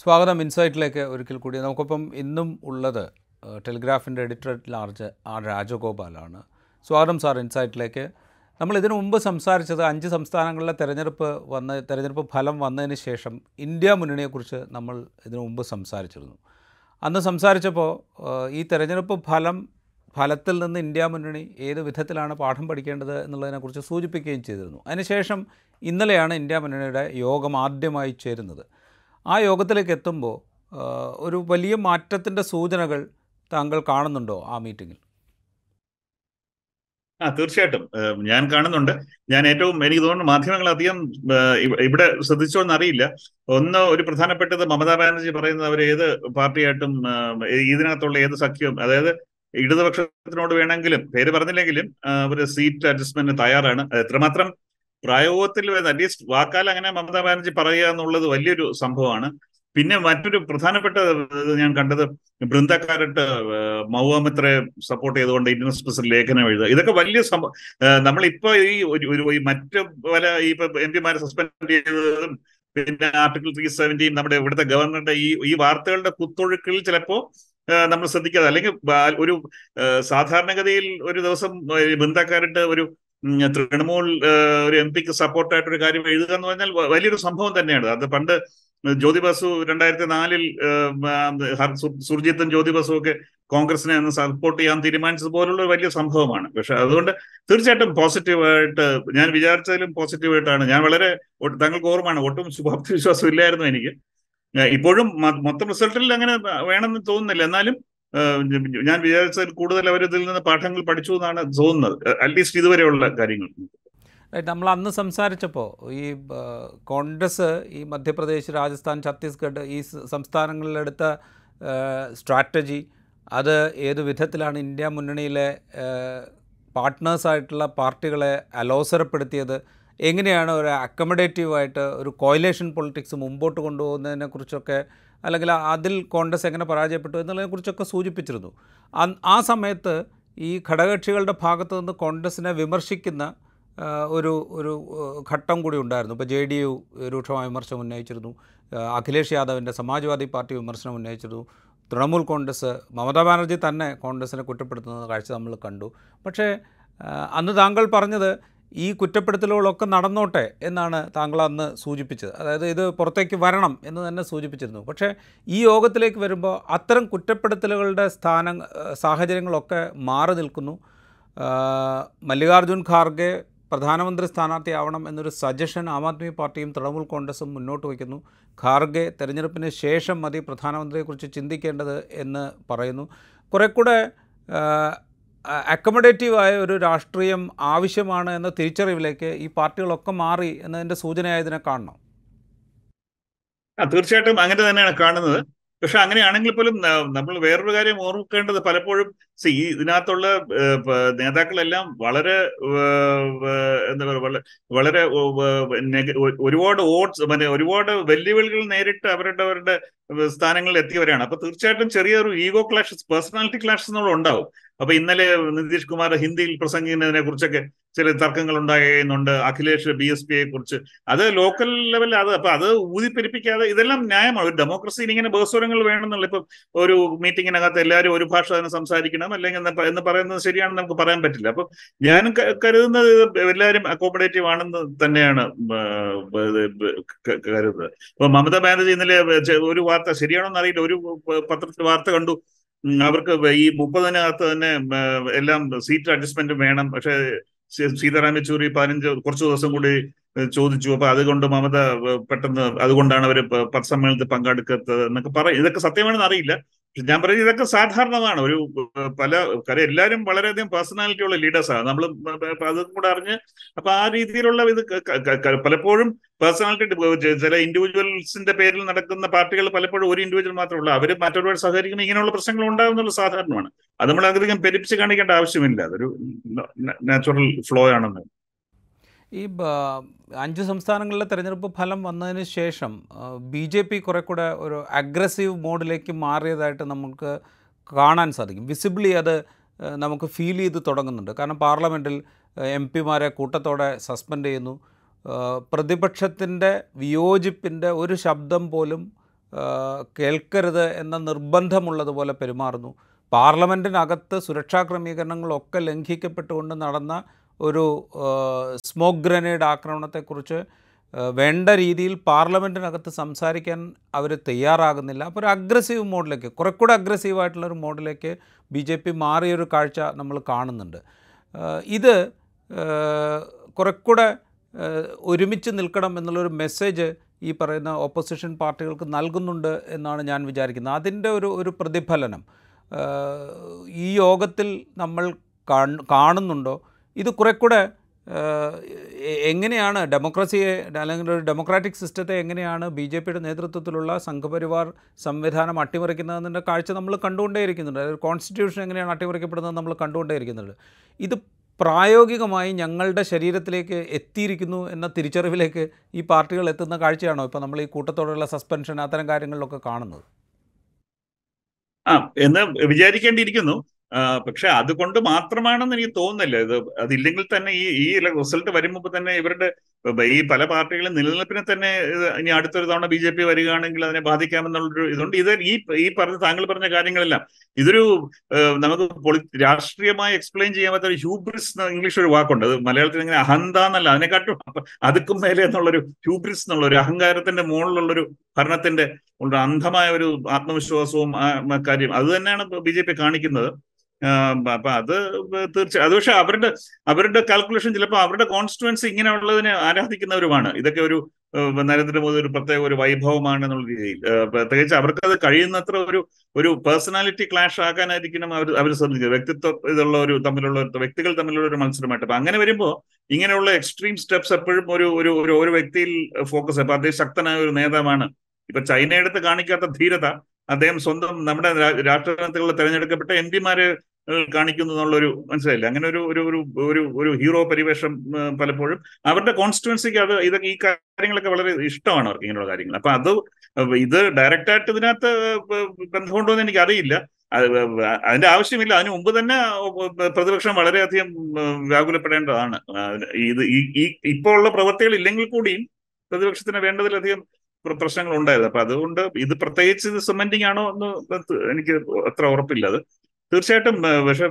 സ്വാഗതം. ഇൻസൈറ്റിലേക്ക് ഒരിക്കൽ കൂടി. നമുക്കൊപ്പം ഇന്നും ഉള്ളത് ടെലിഗ്രാഫിന്റെ എഡിറ്റർ ലാർജ് ആർ രാജഗോപാലാണ്. സ്വാഗതം സാർ ഇൻസൈറ്റിലേക്ക്. നമ്മൾ ഇതിനു മുമ്പ് സംസാരിച്ചത് അഞ്ച് സംസ്ഥാനങ്ങളിലെ തെരഞ്ഞെടുപ്പ് വന്ന തെരഞ്ഞെടുപ്പ് ഫലം വന്നതിന് ശേഷം ഇന്ത്യ മുന്നണിയെക്കുറിച്ച് നമ്മൾ ഇതിനു മുമ്പ് സംസാരിച്ചിരുന്നു. അന്ന് സംസാരിച്ചപ്പോൾ ഈ തെരഞ്ഞെടുപ്പ് ഫലം ഫലത്തിൽ നിന്ന് ഇന്ത്യ മുന്നണി ഏത് വിധത്തിലാണ് പാഠം പഠിക്കേണ്ടത് എന്നുള്ളതിനെക്കുറിച്ച് സൂചിപ്പിക്കുകയും ചെയ്തിരുന്നു. അതിനുശേഷം ഇന്നലെയാണ് ഇന്ത്യ മുന്നണിയുടെ യോഗം ആദ്യമായി ചേരുന്നത്. ആ യോഗത്തിലേക്ക് എത്തുമ്പോൾ ഒരു വലിയ മാറ്റത്തിന്റെ സൂചനകൾ താങ്കൾ കാണുന്നുണ്ടോ ആ മീറ്റിങ്ങിൽ? ആ തീർച്ചയായിട്ടും. ഞാൻ കാണുന്നുണ്ട്. ഞാൻ ഏറ്റവും എനിക്ക് തോന്നുന്നു മാധ്യമങ്ങൾ അധികം ഇവിടെ ശ്രദ്ധിച്ചോന്ന് അറിയില്ല. ഒന്ന് ഒരു പ്രധാനപ്പെട്ടത് മമതാ ബാനർജി പറയുന്നത് അവർ ഏത് പാർട്ടിയായിട്ടും ഇതിനകത്തുള്ള ഏത് സഖ്യവും അതായത് ഇടതുപക്ഷത്തിനോട് വേണമെങ്കിലും പേര് പറഞ്ഞില്ലെങ്കിലും ഒരു സീറ്റ് അഡ്ജസ്റ്റ്മെന്റ് തയ്യാറാണ്. എത്രമാത്രം പ്രായോഗത്തിൽ അറ്റ്ലീസ്റ്റ് വാക്കാൽ അങ്ങനെ മമതാ ബാനർജി പറയുക എന്നുള്ളത് വലിയൊരു സംഭവമാണ്. പിന്നെ മറ്റൊരു പ്രധാനപ്പെട്ട ഞാൻ കണ്ടത് ബൃന്ദക്കാരട്ട് മൗവാമിത്രയെ സപ്പോർട്ട് ചെയ്തുകൊണ്ട് ഇന്ത്യൻ എക്സ്പ്രസിൽ ലേഖനം എഴുതുക. ഇതൊക്കെ വലിയ സംഭവം നമ്മളിപ്പോ ഈ ഒരു മറ്റ് പല ഈ എം പിമാരെ സസ്പെൻഡ് ചെയ്തതും പിന്നെ ആർട്ടിക്കിൾ ത്രീ സെവന്റീൻ നമ്മുടെ ഇവിടുത്തെ ഗവർണറുടെ ഈ ഈ വാർത്തകളുടെ കുത്തൊഴുക്കിൽ ചിലപ്പോ നമ്മൾ ശ്രദ്ധിക്കാതെ അല്ലെങ്കിൽ ഒരു സാധാരണഗതിയിൽ ഒരു ദിവസം ബൃന്ദക്കാരട്ട് ഒരു തൃണമൂൽ ഒരു എം പിക്ക് സപ്പോർട്ടായിട്ട് ഒരു കാര്യം എഴുതുക എന്ന് പറഞ്ഞാൽ വലിയൊരു സംഭവം തന്നെയാണ്. അത് പണ്ട് ജ്യോതി ബസു രണ്ടായിരത്തി നാലിൽ സുർജിത്തും ജ്യോതി ബസും ഒക്കെ കോൺഗ്രസിനെ ഒന്ന് സപ്പോർട്ട് ചെയ്യാൻ തീരുമാനിച്ചത് പോലുള്ള വലിയ സംഭവമാണ്. പക്ഷെ അതുകൊണ്ട് തീർച്ചയായിട്ടും പോസിറ്റീവായിട്ട് ഞാൻ വിചാരിച്ചതിലും പോസിറ്റീവായിട്ടാണ്. ഞാൻ വളരെ താങ്കൾക്ക് ഓർമ്മയാണ് ഒട്ടും ശുഭാപ്തി വിശ്വാസം ഇല്ലായിരുന്നു എനിക്ക്. ഇപ്പോഴും മൊത്തം റിസൾട്ടിൽ അങ്ങനെ വേണമെന്ന് തോന്നുന്നില്ല. എന്നാലും ഞാൻ വിചാരിച്ചതിൽ കൂടുതൽ അവർ ഇതിൽ നിന്ന് പാഠങ്ങൾ പഠിച്ചു എന്നാണ് തോന്നുന്നത്. അറ്റ്ലീസ്റ്റ് ഇതുവരെയുള്ള കാര്യങ്ങൾ. നമ്മൾ അന്ന് സംസാരിച്ചപ്പോൾ ഈ കോൺഗ്രസ് ഈ മധ്യപ്രദേശ് രാജസ്ഥാൻ ഛത്തീസ്ഗഡ് ഈ സംസ്ഥാനങ്ങളിലെടുത്ത സ്ട്രാറ്റജി അത് ഏത് വിധത്തിലാണ് ഇന്ത്യ മുന്നണിയിലെ പാർട്ട്നേഴ്സായിട്ടുള്ള പാർട്ടികളെ അലോസരപ്പെടുത്തിയത്? എങ്ങനെയാണ് ഒരു അക്കമഡേറ്റീവായിട്ട് ഒരു കോയിലേഷൻ പൊളിറ്റിക്സ് മുമ്പോട്ട് കൊണ്ടുപോകുന്നതിനെക്കുറിച്ചൊക്കെ അല്ലെങ്കിൽ അതിൽ കോൺഗ്രസ് എങ്ങനെ പരാജയപ്പെട്ടു എന്നുള്ളതിനെക്കുറിച്ചൊക്കെ സൂചിപ്പിച്ചിരുന്നു. ആ സമയത്ത് ഈ ഘടകകക്ഷികളുടെ ഭാഗത്തു നിന്ന് കോൺഗ്രസിനെ വിമർശിക്കുന്ന ഒരു ഒരു ഘട്ടം കൂടി ഉണ്ടായിരുന്നു. ഇപ്പോൾ ജെ ഡി യു രൂക്ഷമായ വിമർശനം ഉന്നയിച്ചിരുന്നു. അഖിലേഷ് യാദവിന്റെ സമാജ്വാദി പാർട്ടി വിമർശനം ഉന്നയിച്ചിരുന്നു. തൃണമൂൽ കോൺഗ്രസ് മമതാ ബാനർജി തന്നെ കോൺഗ്രസിനെ കുറ്റപ്പെടുത്തുന്ന കാഴ്ച നമ്മൾ കണ്ടു. പക്ഷേ അന്ന് താങ്കൾ പറഞ്ഞത് ഈ കുറ്റപ്പെടുത്തലുകളൊക്കെ നടന്നോട്ടെ എന്നാണ് താങ്കൾ അന്ന് സൂചിപ്പിച്ചത്. അതായത് ഇത് പുറത്തേക്ക് വരണം എന്ന് തന്നെ സൂചിപ്പിച്ചിരുന്നു. പക്ഷേ ഈ യോഗത്തിലേക്ക് വരുമ്പോൾ അത്തരം കുറ്റപ്പെടുത്തലുകളുടെ സ്ഥാനം സാഹചര്യങ്ങളൊക്കെ മാറി നിൽക്കുന്നു. മല്ലികാർജുൻ ഖാർഗെ പ്രധാനമന്ത്രി സ്ഥാനാർത്ഥിയാവണം എന്നൊരു സജഷൻ ആം ആദ്മി പാർട്ടിയും തൃണമൂൽ കോൺഗ്രസും മുന്നോട്ട് വയ്ക്കുന്നു. ഖാർഗെ തെരഞ്ഞെടുപ്പിന് ശേഷം മതി പ്രധാനമന്ത്രിയെക്കുറിച്ച് ചിന്തിക്കേണ്ടത് എന്ന് പറയുന്നു. കുറെ കൂടെ അക്കമഡേറ്റീവായ ഒരു രാഷ്ട്രീയം ആവശ്യമാണ് എന്ന തിരിച്ചറിവിലേക്ക് ഈ പാർട്ടികളൊക്കെ മാറി എന്നതിന്റെ സൂചനയായതിനെ കാണണം. തീർച്ചയായിട്ടും അങ്ങനെ തന്നെയാണ് കാണുന്നത്. പക്ഷെ അങ്ങനെയാണെങ്കിൽ പോലും നമ്മൾ വേറൊരു കാര്യം ഓർക്കേണ്ടത് പലപ്പോഴും ഈ ഇതിനകത്തുള്ള നേതാക്കളെല്ലാം വളരെ എന്താ പറയുക വളരെ ഒരുപാട് വോട്ട്സ് മറ്റേ ഒരുപാട് വെല്ലുവിളികൾ നേരിട്ട് അവരുടെ അവരുടെ സ്ഥാനങ്ങളിൽ എത്തിയവരാണ്. അപ്പൊ തീർച്ചയായിട്ടും ചെറിയൊരു ഈഗോ ക്ലാഷസ് പേഴ്സണാലിറ്റി ക്ലാഷസ് എന്നുള്ള ഉണ്ടാവും. അപ്പൊ ഇന്നലെ നിതീഷ് കുമാർ ഹിന്ദിയിൽ പ്രസംഗിക്കുന്നതിനെ കുറിച്ചൊക്കെ ചില തർക്കങ്ങൾ ഉണ്ടാകുന്നുണ്ട് അഖിലേഷ് ബി എസ് പിയെ കുറിച്ച്. അത് ലോക്കൽ ലെവലിൽ അത് അപ്പൊ അത് ഊതിപ്പെരിപ്പിക്കാതെ ഇതെല്ലാം ന്യായമാണ്. ഒരു ഡെമോക്രസിയിൽ ഇങ്ങനെ ബഹുസ്വരങ്ങൾ വേണമെന്നുള്ള ഇപ്പൊ ഒരു മീറ്റിങ്ങിനകത്ത് എല്ലാവരും ഒരു ഭാഷ തന്നെ സംസാരിക്കണം. അല്ലെങ്കിൽ എന്ന് പറയുന്നത് ശരിയാണെന്ന് നമുക്ക് പറയാൻ പറ്റില്ല. അപ്പൊ ഞാൻ കരുതുന്നത് എല്ലാവരും അക്കോമഡേറ്റീവ് ആണെന്ന് തന്നെയാണ് കരുതുന്നത്. ഇപ്പൊ മമതാ ബാനർജി ഇന്നലെ ഒരു വാർത്ത ശരിയാണോ എന്നറിയില്ല ഒരു പത്രത്തിൽ വാർത്ത കണ്ടു. അവർക്ക് ഈ മുപ്പതിനകത്ത് തന്നെ എല്ലാം സീറ്റ് അഡ്ജസ്റ്റ്മെന്റ് വേണം. പക്ഷെ സീതാറാം യെച്ചൂരി പതിനഞ്ച് കുറച്ച് ദിവസം കൂടി ചോദിച്ചു. അപ്പൊ അതുകൊണ്ട് മമത പെട്ടെന്ന് അതുകൊണ്ടാണ് അവർ പത്സമ്മേളനത്തിൽ പങ്കെടുക്കാത്തത് എന്നൊക്കെ പറയും ഇതൊക്കെ സത്യമാണെന്ന് അറിയില്ല. ഞാൻ പറയുന്നത് ഇതൊക്കെ സാധാരണമാണ്. ഒരു പല കാര്യം എല്ലാവരും വളരെയധികം പേഴ്സണാലിറ്റി ഉള്ള ലീഡേഴ്സാണ് നമ്മൾ അതും കൂടെ അറിഞ്ഞ് അപ്പൊ ആ രീതിയിലുള്ള ഇത് പലപ്പോഴും പേഴ്സണാലിറ്റി ചില ഇൻഡിവിജ്വൽസിന്റെ പേരിൽ നടക്കുന്ന പാർട്ടികൾ പലപ്പോഴും ഒരു ഇൻഡിവിജ്വൽ മാത്രമേ ഉള്ളൂ അവർ മറ്റൊരുപാട് സഹകരിക്കുമ്പോൾ ഇങ്ങനെയുള്ള പ്രശ്നങ്ങൾ ഉണ്ടാകുന്നുള്ള സാധാരണമാണ്. അത് നമ്മൾ അധികം പെരുപ്പിച്ച് കാണിക്കേണ്ട ആവശ്യമില്ല. അതൊരു നാച്ചുറൽ ഫ്ലോ ആണെന്ന്. ഈ അഞ്ച് സംസ്ഥാനങ്ങളിലെ തെരഞ്ഞെടുപ്പ് ഫലം വന്നതിന് ശേഷം ബി ജെ പി കുറെ കൂടെ ഒരു അഗ്രസീവ് മോഡിലേക്ക് മാറിയതായിട്ട് നമുക്ക് കാണാൻ സാധിക്കും. വിസിബിളി അത് നമുക്ക് ഫീൽ ചെയ്ത് തുടങ്ങുന്നുണ്ട്. കാരണം പാർലമെന്റിൽ എം പിമാരെ കൂട്ടത്തോടെ സസ്പെൻഡ് ചെയ്യുന്നു. പ്രതിപക്ഷത്തിന്റെ വിയോജിപ്പിന്റെ ഒരു ശബ്ദം പോലും കേൾക്കരുത് എന്ന നിർബന്ധമുള്ളതുപോലെ പെരുമാറുന്നു. പാർലമെന്റിനകത്ത് സുരക്ഷാ ക്രമീകരണങ്ങളൊക്കെ ലംഘിക്കപ്പെട്ടുകൊണ്ട് നടന്ന ഒരു സ്മോക്ക് ഗ്രനേഡ് ആക്രമണത്തെക്കുറിച്ച് വേണ്ട രീതിയിൽ പാർലമെന്റിനകത്ത് സംസാരിക്കാൻ അവർ തയ്യാറാകുന്നില്ല. അപ്പോൾ ഒരു അഗ്രസീവ് മോഡിലേക്ക് കുറെ കൂടെ അഗ്രസീവായിട്ടുള്ള ഒരു മോഡിലേക്ക് ബി ജെ പി മാറിയൊരു കാഴ്ച നമ്മൾ കാണുന്നുണ്ട്. ഇത് കുറെ കൂടെ ഒരുമിച്ച് നിൽക്കണം എന്നുള്ളൊരു മെസ്സേജ് ഈ പറയുന്ന ഓപ്പോസിഷൻ പാർട്ടികൾക്ക് നൽകുന്നുണ്ട് എന്നാണ് ഞാൻ വിചാരിക്കുന്നത്. അതിന്റെ ഒരു ഒരു പ്രതിഫലനം ഈ യോഗത്തിൽ നമ്മൾ കാണുന്നുണ്ടോ? ഇത് കുറെ കൂടെ എങ്ങനെയാണ് ഡെമോക്രസിയെ അല്ലെങ്കിൽ ഒരു ഡെമോക്രാറ്റിക് സിസ്റ്റത്തെ എങ്ങനെയാണ് ബി ജെ പിയുടെ നേതൃത്വത്തിലുള്ള സംഘപരിവാർ സംവിധാനം അട്ടിമറിക്കുന്നതെന്നുള്ള കാഴ്ച നമ്മൾ കണ്ടുകൊണ്ടേയിരിക്കുന്നുണ്ട്. അതായത് കോൺസ്റ്റിറ്റ്യൂഷൻ എങ്ങനെയാണ് അട്ടിമറിക്കപ്പെടുന്നത് നമ്മൾ കണ്ടുകൊണ്ടേയിരിക്കുന്നുണ്ട്. ഇത് പ്രായോഗികമായി ഞങ്ങളുടെ ശരീരത്തിലേക്ക് എത്തിയിരിക്കുന്നു എന്ന തിരിച്ചറിവിലേക്ക് ഈ പാർട്ടികൾ എത്തുന്ന കാഴ്ചയാണോ ഇപ്പോൾ നമ്മൾ ഈ കൂട്ടത്തോടെയുള്ള സസ്പെൻഷൻ അത്തരം കാര്യങ്ങളിലൊക്കെ കാണുന്നത്? ആ എന്ന് വിചാരിക്കേണ്ടിയിരിക്കുന്നു. പക്ഷെ അതുകൊണ്ട് മാത്രമാണെന്ന് എനിക്ക് തോന്നുന്നില്ല. ഇത് അതില്ലെങ്കിൽ തന്നെ ഈ ഈ റിസൾട്ട് വരുമ്പോൾ തന്നെ ഇവരുടെ ഈ പല പാർട്ടികളും നിലനിൽപ്പിനെ തന്നെ ഇനി അടുത്തൊരു തവണ ബി ജെ പി വരികയാണെങ്കിൽ അതിനെ ബാധിക്കാമെന്നുള്ളൊരു ഇതുകൊണ്ട് ഇത് ഈ ഈ പറഞ്ഞ താങ്കൾ പറഞ്ഞ കാര്യങ്ങളെല്ലാം ഇതൊരു നമുക്ക് പൊളി രാഷ്ട്രീയമായി എക്സ്പ്ലെയിൻ ചെയ്യാൻ പറ്റാത്ത ഹ്യൂബ്രിസ് എന്ന ഇംഗ്ലീഷ് ഒരു വാക്കുണ്ട്. അത് മലയാളത്തിൽ ഇങ്ങനെ അഹന്ത എന്നല്ല അതിനെക്കാട്ടും അതുക്കും മേലെ എന്നുള്ളൊരു ഹ്യൂബ്രിസ് എന്നുള്ള ഒരു അഹങ്കാരത്തിന്റെ മുകളിലുള്ളൊരു ഭരണത്തിന്റെ അന്ധമായ ഒരു ആത്മവിശ്വാസവും കാര്യം. അത് തന്നെയാണ് ബി ജെ പി കാണിക്കുന്നത്. അപ്പൊ അത് തീർച്ചയായും അത് പക്ഷെ അവരുടെ അവരുടെ കാൽക്കുലേഷൻ ചിലപ്പോൾ അവരുടെ കോൺസ്റ്റിറ്റുവൻസി ഇങ്ങനെയുള്ളതിനെ ആരാധിക്കുന്നവരുമാണ്. ഇതൊക്കെ ഒരു നരേന്ദ്രമോദി ഒരു പ്രത്യേക ഒരു വൈഭവമാണ് എന്നുള്ള രീതിയിൽ. പ്രത്യേകിച്ച് അവർക്ക് അത് കഴിയുന്നത്ര ഒരു ഒരു പേഴ്സണാലിറ്റി ക്ലാഷ് ആക്കാനായിരിക്കണം അവർ അവർ ശ്രദ്ധിക്കുന്നത് വ്യക്തിത്വം ഇതുള്ള ഒരു തമ്മിലുള്ള വ്യക്തികൾ തമ്മിലുള്ള ഒരു മത്സരമായിട്ട്. അപ്പൊ അങ്ങനെ വരുമ്പോൾ ഇങ്ങനെയുള്ള എക്സ്ട്രീം സ്റ്റെപ്സ് എപ്പോഴും ഒരു ഒരു ഒരു ഒരു വ്യക്തിയിൽ ഫോക്കസ് അപ്പൊ അദ്ദേഹം ശക്തനായ ഒരു നേതാവാണ്. ഇപ്പൊ ചൈനയെടുത്ത് കാണിക്കാത്ത ധീരത അദ്ദേഹം സ്വന്തം നമ്മുടെ രാഷ്ട്രീയത്തിലുള്ള തെരഞ്ഞെടുക്കപ്പെട്ട എം പിമാര് കാണിക്കുന്നു എന്നുള്ളൊരു മനസ്സിലായില്ല? അങ്ങനെ ഒരു ഒരു ഒരു ഒരു ഹീറോ പരിവേഷം പലപ്പോഴും അവരുടെ കോൺസ്റ്റിറ്റ്യുവൻസിക്ക് അത് ഇതൊക്കെ ഈ കാര്യങ്ങളൊക്കെ വളരെ ഇഷ്ടമാണ് അവർക്ക് ഇങ്ങനെയുള്ള കാര്യങ്ങൾ. അപ്പൊ അത് ഇത് ഡയറക്റ്റായിട്ട് ഇതിനകത്ത് ബന്ധമുണ്ടോ എന്ന് എനിക്ക് അറിയില്ല അതിന്റെ ആവശ്യമില്ല. അതിനു മുമ്പ് തന്നെ പ്രതിപക്ഷം വളരെയധികം വ്യാകുലപ്പെടേണ്ടതാണ്. ഇത് ഈ ഇപ്പോൾ ഉള്ള പ്രവൃത്തികൾ ഇല്ലെങ്കിൽ കൂടിയും പ്രതിപക്ഷത്തിന് വേണ്ടതിലധികം പ്രശ്നങ്ങൾ ഉണ്ടായത് അപ്പൊ അതുകൊണ്ട് ഇത് പ്രത്യേകിച്ച് ഇത് സിമെന്റിങ് ആണോ എന്ന് എനിക്ക് അത്ര ഉറപ്പില്ല. അത് തീർച്ചയായിട്ടും പക്ഷെ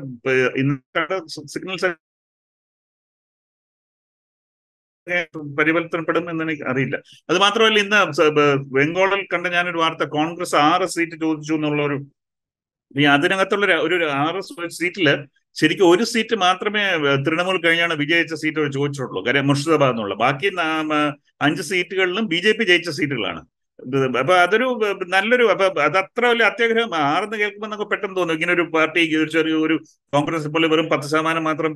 ഇന്നത്തെ സിഗ്നൽസ് പരിവർത്തനപ്പെടും എന്ന് എനിക്ക് അറിയില്ല. അത് മാത്രമല്ല ഇന്ന് ബംഗാളിൽ കണ്ട ഞാനൊരു വാർത്ത കോൺഗ്രസ് ആറ് സീറ്റ് ചോദിച്ചു എന്നുള്ള ഒരു അതിനകത്തുള്ള ഒരു ആറ് സീറ്റിൽ ശരിക്കും ഒരു സീറ്റ് മാത്രമേ തൃണമൂൽ കഴിഞ്ഞാണ് വിജയിച്ച സീറ്റ് ചോദിച്ചിട്ടുള്ളൂ കാര്യം മുർഷിദാബാദ് എന്നുള്ള. ബാക്കി അഞ്ച് സീറ്റുകളിലും ബി ജെ പി ജയിച്ച സീറ്റുകളാണ്. അപ്പൊ അതൊരു നല്ലൊരു അപ്പൊ അത് അത്ര വലിയ അത്യാഗ്രഹം ആർന്ന് കേൾക്കുമ്പോൾ നമുക്ക് പെട്ടെന്ന് തോന്നും. ഇങ്ങനെ ഒരു പാർട്ടി ചെറിയ ഒരു കോൺഗ്രസ് പോലെ വെറും പത്ത് ശതമാനം മാത്രം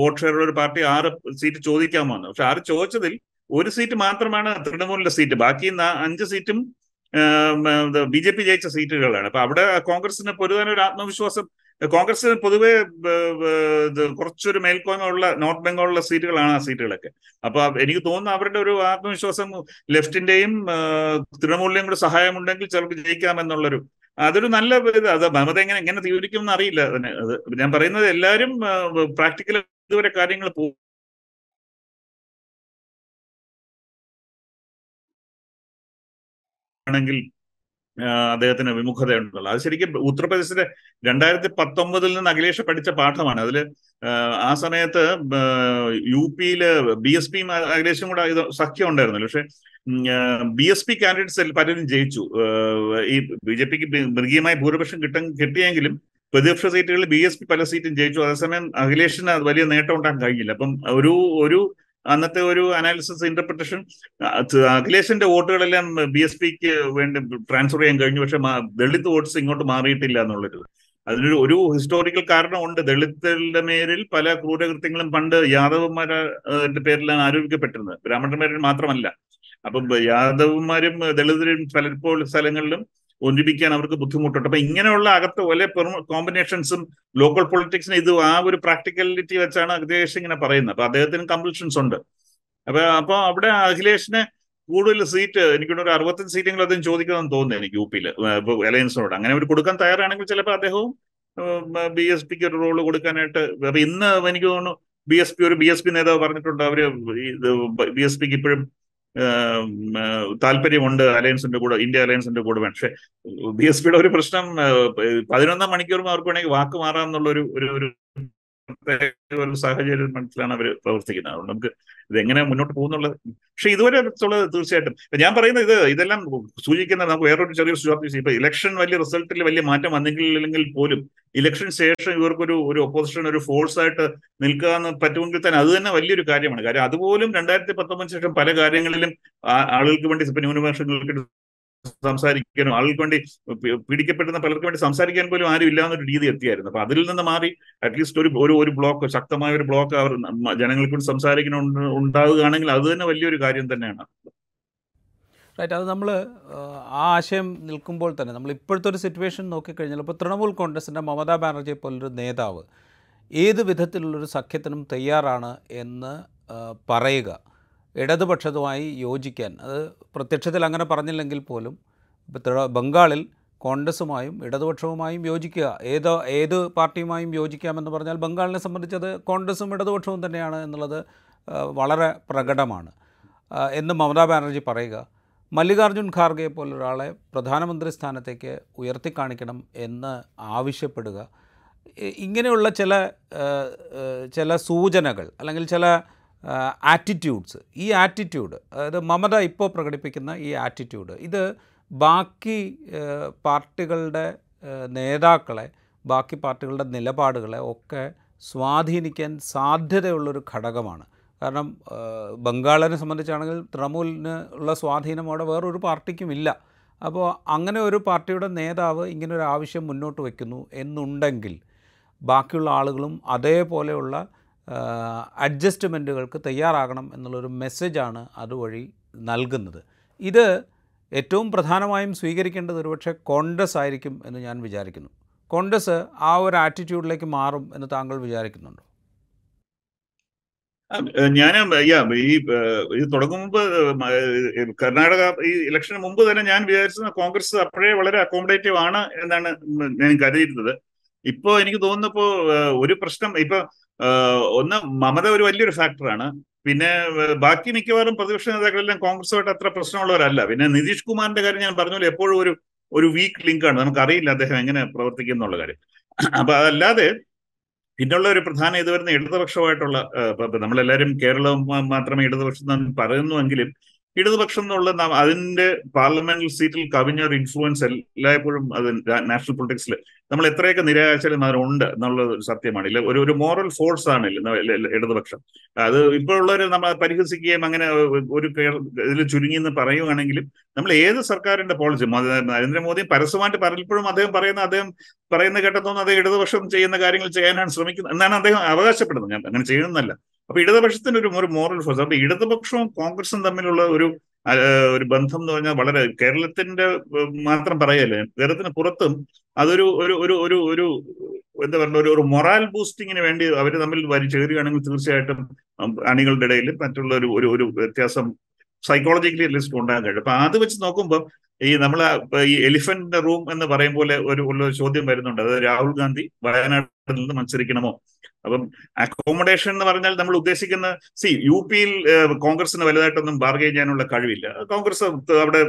വോട്ട് ഷെയർ ഉള്ള ഒരു പാർട്ടി ആറ് സീറ്റ് ചോദിക്കാമോ പക്ഷെ ആറ് ചോദിച്ചതിൽ ഒരു സീറ്റ് മാത്രമാണ് തൃണമൂലിന്റെ സീറ്റ്. ബാക്കി അഞ്ച് സീറ്റും ബി ജെ പി ജയിച്ച സീറ്റുകളാണ്. അപ്പൊ അവിടെ കോൺഗ്രസിന് പൊരുതാൻ ഒരു ആത്മവിശ്വാസം കോൺഗ്രസിന് പൊതുവേ കുറച്ചൊരു മേൽക്കോയ്മ ഉള്ള നോർത്ത് ബംഗാളിലെ സീറ്റുകളാണ് ആ സീറ്റുകളൊക്കെ. അപ്പൊ എനിക്ക് തോന്നുന്നു അവരുടെ ഒരു ആത്മവിശ്വാസം ലെഫ്റ്റിന്റെയും തൃണമൂലിന്റെയും കൂടെ സഹായമുണ്ടെങ്കിൽ ചിലർക്ക് ജയിക്കാമെന്നുള്ളൊരു അതൊരു നല്ല ഇത്. അത് മമത എങ്ങനെ എങ്ങനെ തീരുമാനിക്കും എന്ന് അറിയില്ല അതിന് അത് ഞാൻ പറയുന്നത് എല്ലാവരും പ്രാക്ടിക്കൽ ഇതുവരെ കാര്യങ്ങൾ പോകും ആണെങ്കിൽ അദ്ദേഹത്തിന് വിമുഖതയുണ്ടല്ലോ. അത് ശരിക്കും ഉത്തർപ്രദേശിലെ രണ്ടായിരത്തി പത്തൊമ്പതിൽ നിന്ന് അഖിലേഷ് പഠിച്ച പാഠമാണ്. അതിൽ ആ സമയത്ത് യു പിയിൽ ബി എസ് പിയും അഖിലേഷും കൂടെ ഇത് സഖ്യം ഉണ്ടായിരുന്നല്ലോ. പക്ഷെ ബി എസ് പി കാൻഡിഡേറ്റ്സ് പലരും ജയിച്ചു. ഈ ബി ജെ പിക്ക് മൃഗീയമായ ഭൂരിപക്ഷം കിട്ട കിട്ടിയെങ്കിലും പ്രതിപക്ഷ സീറ്റുകളിൽ ബി എസ് പി പല സീറ്റും ജയിച്ചു. അതേസമയം അഖിലേഷിന് വലിയ നേട്ടം ഉണ്ടാക്കാൻ കഴിഞ്ഞില്ല. അപ്പം ഒരു ഒരു അന്നത്തെ ഒരു അനാലിസിസ് ഇന്റർപ്രിട്ടേഷൻ അഖിലേഷിന്റെ വോട്ടുകളെല്ലാം ബി എസ് പിക്ക് വേണ്ടി ട്രാൻസ്ഫർ ചെയ്യാൻ കഴിഞ്ഞു. പക്ഷെ ദളിത് വോട്ട്സ് ഇങ്ങോട്ട് മാറിയിട്ടില്ല എന്നുള്ളൊരു അതിനൊരു ഒരു ഹിസ്റ്റോറിക്കൽ കാരണമുണ്ട്. ദളിതരുടെ പേരിൽ പല ക്രൂരകൃത്യങ്ങളും പണ്ട് യാദവന്മാരുടെ പേരിലാണ് ആരോപിക്കപ്പെട്ടിരുന്നത്. ബ്രാഹ്മണന്മാരിൽ മാത്രമല്ല. അപ്പം യാദവന്മാരും ദളിതരും പലപ്പോൾ സ്ഥലങ്ങളിലും ഒന്നിപ്പിക്കാൻ അവർക്ക് ബുദ്ധിമുട്ടുണ്ട്. അപ്പൊ ഇങ്ങനെയുള്ള അകത്ത് ഒലെ കോമ്പിനേഷൻസും ലോക്കൽ പൊളിറ്റിക്സിന് ഇത് ആ ഒരു പ്രാക്ടിക്കലിറ്റി വെച്ചാണ് അഖിലേഷ് ഇങ്ങനെ പറയുന്നത്. അപ്പൊ അദ്ദേഹത്തിന് കമ്പൽഷൻസ് ഉണ്ട്. അപ്പൊ അപ്പൊ അവിടെ അഖിലേഷിന് കൂടുതൽ സീറ്റ് എനിക്കൊരു ഒരു അറുപത്തഞ്ച് സീറ്റെങ്കിലും അദ്ദേഹം ചോദിക്കണമെന്ന് തോന്നുന്നു എനിക്ക് യു പിയിൽ അലയൻസിനോട്. അങ്ങനെ ഒരു കൊടുക്കാൻ തയ്യാറാണെങ്കിൽ ചിലപ്പോൾ അദ്ദേഹവും ബി എസ് പിക്ക് ഒരു റോൾ കൊടുക്കാനായിട്ട് അപ്പൊ ഇന്ന് എനിക്ക് തോന്നുന്നു ബി എസ് പി ഒരു ബി എസ് പി നേതാവ് പറഞ്ഞിട്ടുണ്ട്. അവർ ബി എസ് പിക്ക് ഇപ്പോഴും താല്പര്യമുണ്ട് അലയൻസിന്റെ കൂടെ ഇന്ത്യ അലയൻസിന്റെ കൂടെ പക്ഷെ ബി എസ് പിയുടെ ഒരു പ്രശ്നം പതിനൊന്നാം മണിക്കൂറും അവർക്ക് വേണമെങ്കിൽ വാക്ക് മാറാമെന്നുള്ള ഒരു ഒരു ഒരു ഒരു സാഹചര്യം മനസ്സിലാണ് അവർ പ്രവർത്തിക്കുന്നത്. അതുകൊണ്ട് നമുക്ക് ഇത് എങ്ങനെ മുന്നോട്ട് പോകുന്നുള്ളത്? പക്ഷെ ഇതുവരെ അടുത്തുള്ളത് തീർച്ചയായിട്ടും. ഞാൻ പറയുന്നത് ഇത് ഇതെല്ലാം സൂചിക്കുന്ന നമുക്ക് വേറൊരു ചെറിയ സുജാപ്തി ഇപ്പൊ ഇലക്ഷൻ വലിയ റിസൾട്ടിൽ വലിയ മാറ്റം വന്നെങ്കിൽ പോലും ഇലക്ഷൻ ശേഷം ഇവർക്കൊരു ഒരു ഒപ്പോസിഷൻ ഒരു ഫോഴ്സ് ആയിട്ട് നിൽക്കാന്ന് പറ്റുമെങ്കിൽ തന്നെ അത് തന്നെ വലിയൊരു കാര്യമാണ്. കാര്യം അതുപോലും രണ്ടായിരത്തി പത്തൊമ്പതിന് ശേഷം പല കാര്യങ്ങളിലും ആളുകൾക്ക് വേണ്ടി ഇപ്പൊ ന്യൂനപക്ഷങ്ങൾക്ക് സംസാരിക്കാനും ആളുകൾക്ക് വേണ്ടി പീഡിക്കപ്പെടുന്ന പലർക്കും വേണ്ടി സംസാരിക്കാൻ പോലും ആരും ഇല്ലാന്നൊരു രീതി എത്തിയായിരുന്നു. അപ്പൊ അതിൽ നിന്ന് മാറി അറ്റ്ലീസ്റ്റ് ഒരു ഒരു ഒരു ബ്ലോക്ക് ശക്തമായ ഒരു ബ്ലോക്ക് അവർ ജനങ്ങൾക്ക് വേണ്ടി സംസാരിക്കണം ഉണ്ടാവുകയാണെങ്കിൽ അത് തന്നെ വലിയൊരു കാര്യം തന്നെയാണ്. റൈറ്റ് അത് നമ്മൾ ആ ആശയം നിൽക്കുമ്പോൾ തന്നെ നമ്മൾ ഇപ്പോഴത്തെ ഒരു സിറ്റുവേഷൻ നോക്കിക്കഴിഞ്ഞാൽ ഇപ്പോൾ തൃണമൂൽ കോൺഗ്രസിന്റെ മമതാ ബാനർജിയെ പോലൊരു നേതാവ് ഏത് വിധത്തിലുള്ളൊരു സഖ്യത്തിനും തയ്യാറാണ് എന്ന് പറയുക. ഇടതുപക്ഷത്തുമായി യോജിക്കാൻ. അത് പ്രത്യക്ഷത്തിൽ അങ്ങനെ പറഞ്ഞില്ലെങ്കിൽ പോലും ഇപ്പോൾ ബംഗാളിൽ കോൺഗ്രസുമായും ഇടതുപക്ഷവുമായും യോജിക്കുക. ഏതോ ഏത് പാർട്ടിയുമായും യോജിക്കാമെന്ന് പറഞ്ഞാൽ ബംഗാളിനെ സംബന്ധിച്ചത് കോൺഗ്രസും ഇടതുപക്ഷവും തന്നെയാണ് എന്നുള്ളത് വളരെ പ്രകടമാണ്. എന്ന് മമതാ ബാനർജി പറയുക മല്ലികാർജുൻ ഖാർഗെ പോലൊരാളെ പ്രധാനമന്ത്രി സ്ഥാനത്തേക്ക് ഉയർത്തിക്കാണിക്കണം എന്ന് ആവശ്യപ്പെടുക. ഇങ്ങനെയുള്ള ചില ചില സൂചനകൾ അല്ലെങ്കിൽ ചില ആറ്റിറ്റ്യൂഡ്സ് ഈ ആറ്റിറ്റ്യൂഡ് അതായത് മമത ഇപ്പോൾ പ്രകടിപ്പിക്കുന്ന ഈ ആറ്റിറ്റ്യൂഡ് ഇത് ബാക്കി പാർട്ടികളുടെ നേതാക്കളെ ബാക്കി പാർട്ടികളുടെ നിലപാടുകളെ ഒക്കെ സ്വാധീനിക്കാൻ സാധ്യതയുള്ളൊരു ഘടകമാണ്. കാരണം ബംഗാളിനെ സംബന്ധിച്ചാണെങ്കിൽ തൃണമൂലിന് ഉള്ള സ്വാധീനം അവിടെ വേറൊരു പാർട്ടിക്കും ഇല്ല. അപ്പോൾ അങ്ങനെ ഒരു പാർട്ടിയുടെ നേതാവ് ഇങ്ങനൊരു ആവശ്യം മുന്നോട്ട് വയ്ക്കുന്നു എന്നുണ്ടെങ്കിൽ ബാക്കിയുള്ള ആളുകളും അതേപോലെയുള്ള അഡ്ജസ്റ്റ്മെന്റുകൾക്ക് തയ്യാറാകണം എന്നുള്ളൊരു മെസ്സേജാണ് അതുവഴി നൽകുന്നത്. ഇത് ഏറ്റവും പ്രധാനമായും സ്വീകരിക്കേണ്ടത് ഒരുപക്ഷെ കോൺഗ്രസ് ആയിരിക്കും എന്ന് ഞാൻ വിചാരിക്കുന്നു. കോൺഗ്രസ് ആ ഒരു ആറ്റിറ്റ്യൂഡിലേക്ക് മാറും എന്ന് താങ്കൾ വിചാരിക്കുന്നുണ്ടോ? ഞാൻ ഈ ഇത് തുടങ്ങും മുമ്പ് കർണാടക ഈ ഇലക്ഷന് മുമ്പ് തന്നെ ഞാൻ വിചാരിച്ചത് കോൺഗ്രസ് അപ്പോഴേ വളരെ അക്കോമഡേറ്റീവ് ആണ് എന്നാണ് ഞാൻ കരുതിയിരുന്നത്. ഇപ്പോ എനിക്ക് തോന്നുന്നപ്പോ ഒരു പ്രശ്നം ഇപ്പൊ ഒന്ന് മമത ഒരു വലിയൊരു ഫാക്ടറാണ് പിന്നെ ബാക്കി മിക്കവാറും പ്രതിപക്ഷ നേതാക്കളെല്ലാം കോൺഗ്രസുമായിട്ട് അത്ര പ്രശ്നമുള്ളവരല്ല. പിന്നെ നിതീഷ് കുമാറിന്റെ കാര്യം ഞാൻ പറഞ്ഞ പോലെ എപ്പോഴും ഒരു ഒരു വീക്ക് ലിങ്കാണ് നമുക്കറിയില്ല അദ്ദേഹം എങ്ങനെ പ്രവർത്തിക്കും എന്നുള്ള കാര്യം. അപ്പൊ അതല്ലാതെ പിന്നുള്ള ഒരു പ്രധാന ഇത് വരുന്ന ഇടതുപക്ഷമായിട്ടുള്ള നമ്മളെല്ലാവരും കേരളം മാത്രമേ ഇടതുപക്ഷം പറയുന്നുവെങ്കിലും ഇടതുപക്ഷം എന്നുള്ള അതിന്റെ പാർലമെന്റൽ സീറ്റിൽ കവിഞ്ഞ ഒരു ഇൻഫ്ലുവൻസ് എല്ലായ്പ്പോഴും അത് നാഷണൽ പൊളിറ്റിക്സിൽ നമ്മൾ എത്രയൊക്കെ നിരാശാലും അതിനുണ്ട് എന്നുള്ള ഒരു സത്യമാണ്. ഇല്ല ഒരു ഒരു മോറൽ ഫോഴ്സ് ആണ് ഇടതുപക്ഷം. അത് ഇപ്പോഴുള്ളവർ നമ്മൾ പരിഹസിക്കുകയും അങ്ങനെ ഒരു ഇതിൽ ചുരുങ്ങി എന്ന് പറയുകയാണെങ്കിലും നമ്മൾ ഏത് സർക്കാരിന്റെ പോളിസി നരേന്ദ്രമോദി പരസ്യമായിട്ട് പലപ്പോഴും അദ്ദേഹം പറയുന്ന അദ്ദേഹം പറയുന്ന ഘട്ടത്തൊന്നും അദ്ദേഹം ഇടതുപക്ഷം ചെയ്യുന്ന കാര്യങ്ങൾ ചെയ്യാനാണ് ശ്രമിക്കുന്നത് എന്നാണ് അദ്ദേഹം അവകാശപ്പെടുന്നത്. ഞാൻ അങ്ങനെ ചെയ്യുന്നതല്ല. അപ്പൊ ഇടതുപക്ഷത്തിന് ഒരു ഒരു മോറൽ ഫോഴ്സ് അപ്പൊ ഇടതുപക്ഷവും കോൺഗ്രസും തമ്മിലുള്ള ഒരു ഒരു ബന്ധം എന്ന് പറഞ്ഞാൽ വളരെ കേരളത്തിന്റെ മാത്രം പറയല്ലേ കേരളത്തിന് പുറത്തും അതൊരു ഒരു ഒരു ഒരു ഒരു എന്താ പറയുക ഒരു ഒരു മൊറാൽ ബൂസ്റ്റിങ്ങിന് വേണ്ടി അവർ തമ്മിൽ വരി ചേരുകയാണെങ്കിൽ തീർച്ചയായിട്ടും അണികളുടെ ഇടയിൽ മറ്റുള്ള ഒരു ഒരു ഒരു വ്യത്യാസം സൈക്കോളജിക്കലി അറ്റ്ലീസ്റ്റ് ഉണ്ടാകാൻ കഴിയും. അപ്പൊ അത് വെച്ച് നോക്കുമ്പോൾ ഈ നമ്മൾ ഈ എലിഫന്റിന്റെ റൂം എന്ന് പറയും പോലെ ഒരു ഉള്ള ചോദ്യം വരുന്നുണ്ട്. അതായത് രാഹുൽ ഗാന്ധി വയനാട്ടിൽ നിന്ന് മത്സരിക്കണമോ? അപ്പം അക്കോമഡേഷൻ എന്ന് പറഞ്ഞാൽ നമ്മൾ ഉദ്ദേശിക്കുന്ന സി യു പിയിൽ കോൺഗ്രസിന് വലുതായിട്ടൊന്നും ബാർഗെയിൻ ചെയ്യാനുള്ള കഴിവില്ല. കോൺഗ്രസ് അവിടെ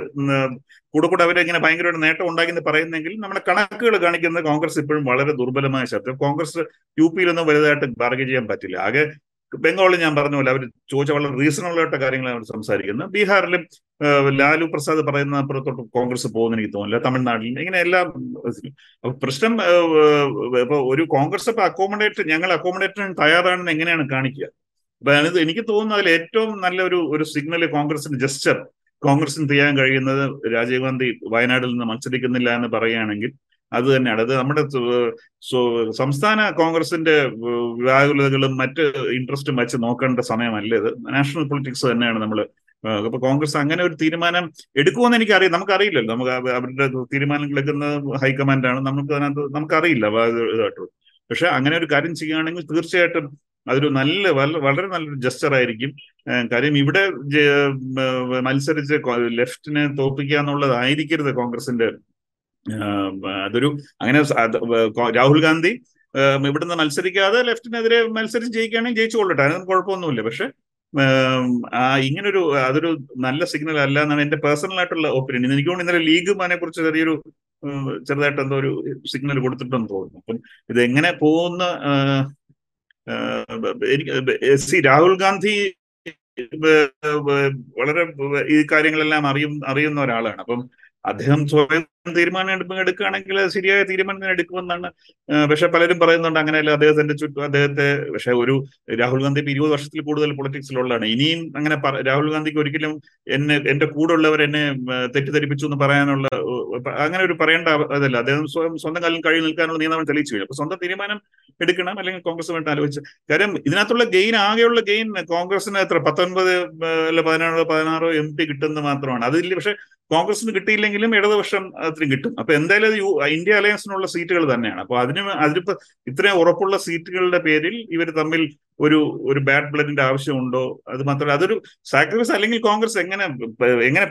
കൂടെ കൂടെ അവരിങ്ങനെ ഭയങ്കരമായിട്ട് നേട്ടം ഉണ്ടാക്കിയെന്ന് പറയുന്നെങ്കിൽ നമ്മുടെ കണക്കുകൾ കാണിക്കുന്നത് കോൺഗ്രസ് ഇപ്പോഴും വളരെ ദുർബലമായ ശബ്ദം. കോൺഗ്രസ് യു പിയിലൊന്നും വലുതായിട്ട് ബാർഗെയിൻ ചെയ്യാൻ പറ്റില്ല. ആകെ ബംഗാളിൽ ഞാൻ പറഞ്ഞ പോലെ അവർ ചോദിച്ച വളരെ റീസണബിൾ ആയിട്ട് കാര്യങ്ങളാണ് അവർ സംസാരിക്കുന്നത്. ബീഹാറിലും ലാലു പ്രസാദ് പറയുന്ന അപ്പുറത്തോട്ട് കോൺഗ്രസ് പോകുന്ന എനിക്ക് തോന്നില്ല തമിഴ്നാട്ടിലും ഇങ്ങനെ എല്ലാം പ്രശ്നം ഇപ്പൊ ഒരു കോൺഗ്രസ് ഇപ്പൊ അക്കോമഡേറ്റ് ഞങ്ങൾ അക്കോമഡേറ്റിന് തയ്യാറാണെന്ന് എങ്ങനെയാണ് കാണിക്കുക? അപ്പൊ എനിക്ക് തോന്നുന്നു അതിൽ ഏറ്റവും നല്ല ഒരു ഒരു സിഗ്നൽ കോൺഗ്രസിന്റെ ജസ്റ്റർ കോൺഗ്രസിന് ചെയ്യാൻ കഴിയുന്നത് രാജീവ് ഗാന്ധി വയനാട്ടിൽ നിന്ന് മത്സരിക്കുന്നില്ല എന്ന് പറയുകയാണെങ്കിൽ അത് തന്നെയാണ്. അത് നമ്മുടെ സംസ്ഥാന കോൺഗ്രസിന്റെ വ്യാകുലതകളും മറ്റ് ഇൻട്രസ്റ്റും വെച്ച് നോക്കേണ്ട സമയമല്ല ഇത്. നാഷണൽ പൊളിറ്റിക്സ് തന്നെയാണ് നമ്മൾ അപ്പൊ കോൺഗ്രസ് അങ്ങനെ ഒരു തീരുമാനം എടുക്കുമെന്ന് എനിക്കറിയാം നമുക്കറിയില്ലല്ലോ. നമുക്ക് അവരുടെ തീരുമാനം എടുക്കുന്നത് ഹൈക്കമാൻഡാണ് നമുക്ക് അതിനകത്ത് നമുക്കറിയില്ല. ഇതായിട്ട് പക്ഷെ അങ്ങനെ ഒരു കാര്യം ചെയ്യുകയാണെങ്കിൽ തീർച്ചയായിട്ടും അതൊരു നല്ല വളരെ നല്ലൊരു ജസ്റ്റർ ആയിരിക്കും. കാര്യം ഇവിടെ മത്സരിച്ച് ലെഫ്റ്റിനെ തോപ്പിക്കുക എന്നുള്ളതായിരിക്കരുത് കോൺഗ്രസിന്റെ അതൊരു അങ്ങനെ രാഹുൽ ഗാന്ധി ഇവിടുന്ന് മത്സരിക്കാതെ ലെഫ്റ്റിനെതിരെ മത്സരിച്ച് ജയിക്കുകയാണെങ്കിൽ ജയിച്ചു കൊള്ളട്ടെ. അതിനൊന്നും കുഴപ്പമൊന്നുമില്ല. പക്ഷെ ഇങ്ങനൊരു അതൊരു നല്ല സിഗ്നൽ അല്ല എന്നാണ് എന്റെ പേഴ്സണൽ ആയിട്ടുള്ള ഒപ്പീനിയൻ എനിക്ക് ഇന്നലെ ലീഗ് മാനെ കുറിച്ച് ചെറിയൊരു ചെറുതായിട്ട് എന്തോ ഒരു സിഗ്നൽ കൊടുത്തിട്ടെന്ന് തോന്നുന്നു. അപ്പം ഇത് എങ്ങനെ പോകുന്ന എനിക്ക് സി രാഹുൽ ഗാന്ധി വളരെ ഈ കാര്യങ്ങളെല്ലാം അറിയും അറിയുന്ന ഒരാളാണ്. അപ്പം അദ്ദേഹം സ്വയം തീരുമാനം എടുക്കുകയാണെങ്കിൽ ശരിയായ തീരുമാനം തന്നെ എടുക്കുമെന്നാണ് പക്ഷെ പലരും പറയുന്നുണ്ട് അങ്ങനെയല്ല അദ്ദേഹത്തിന്റെ ചുറ്റും അദ്ദേഹത്തെ പക്ഷെ ഒരു രാഹുൽ ഗാന്ധി ഇപ്പൊ ഇരുപത് വർഷത്തിൽ കൂടുതൽ പൊളിറ്റിക്സിലുള്ളതാണ്. ഇനിയും അങ്ങനെ രാഹുൽ ഗാന്ധിക്ക് ഒരിക്കലും എന്നെ എന്റെ കൂടെ ഉള്ളവർ എന്നെ തെറ്റിദ്ധരിപ്പിച്ചു എന്ന് പറയാനുള്ള അങ്ങനെ ഒരു പറയേണ്ട അതല്ല അദ്ദേഹം സ്വയം സ്വന്തം കാലിൽ കഴിവ് നിൽക്കാനുള്ള നിയമം തെളിയിച്ചു കഴിഞ്ഞു. അപ്പൊ സ്വന്തം തീരുമാനം എടുക്കണം അല്ലെങ്കിൽ കോൺഗ്രസുമായിട്ട് ആലോചിച്ച്. കാര്യം ഇതിനകത്തുള്ള ഗെയിൻ ആകെയുള്ള ഗെയിൻ കോൺഗ്രസിന് എത്ര പത്തൊൻപത് അല്ല പതിനാറോ പതിനാറോ എം പി കിട്ടുന്നത് മാത്രമാണ്. അതിൽ പക്ഷെ കോൺഗ്രസിന് കിട്ടിയില്ലെങ്കിലും ഇടതുപക്ഷം അതിന് കിട്ടും. അപ്പൊ എന്തായാലും യു- ഇന്ത്യ അലയൻസിനുള്ള സീറ്റുകൾ തന്നെയാണ്. അപ്പൊ അതിന് അതിനിപ്പോ ഇത്രയും ഉറപ്പുള്ള സീറ്റുകളുടെ പേരിൽ ഇവർ തമ്മിൽ ഒരു ഒരു ബാഡ് ബ്ലഡിന്റെ ആവശ്യമുണ്ടോ? അത് മാത്രമല്ല അതൊരു സാക്രിഫൈസ് അല്ലെങ്കിൽ കോൺഗ്രസ് എങ്ങനെ എങ്ങനെ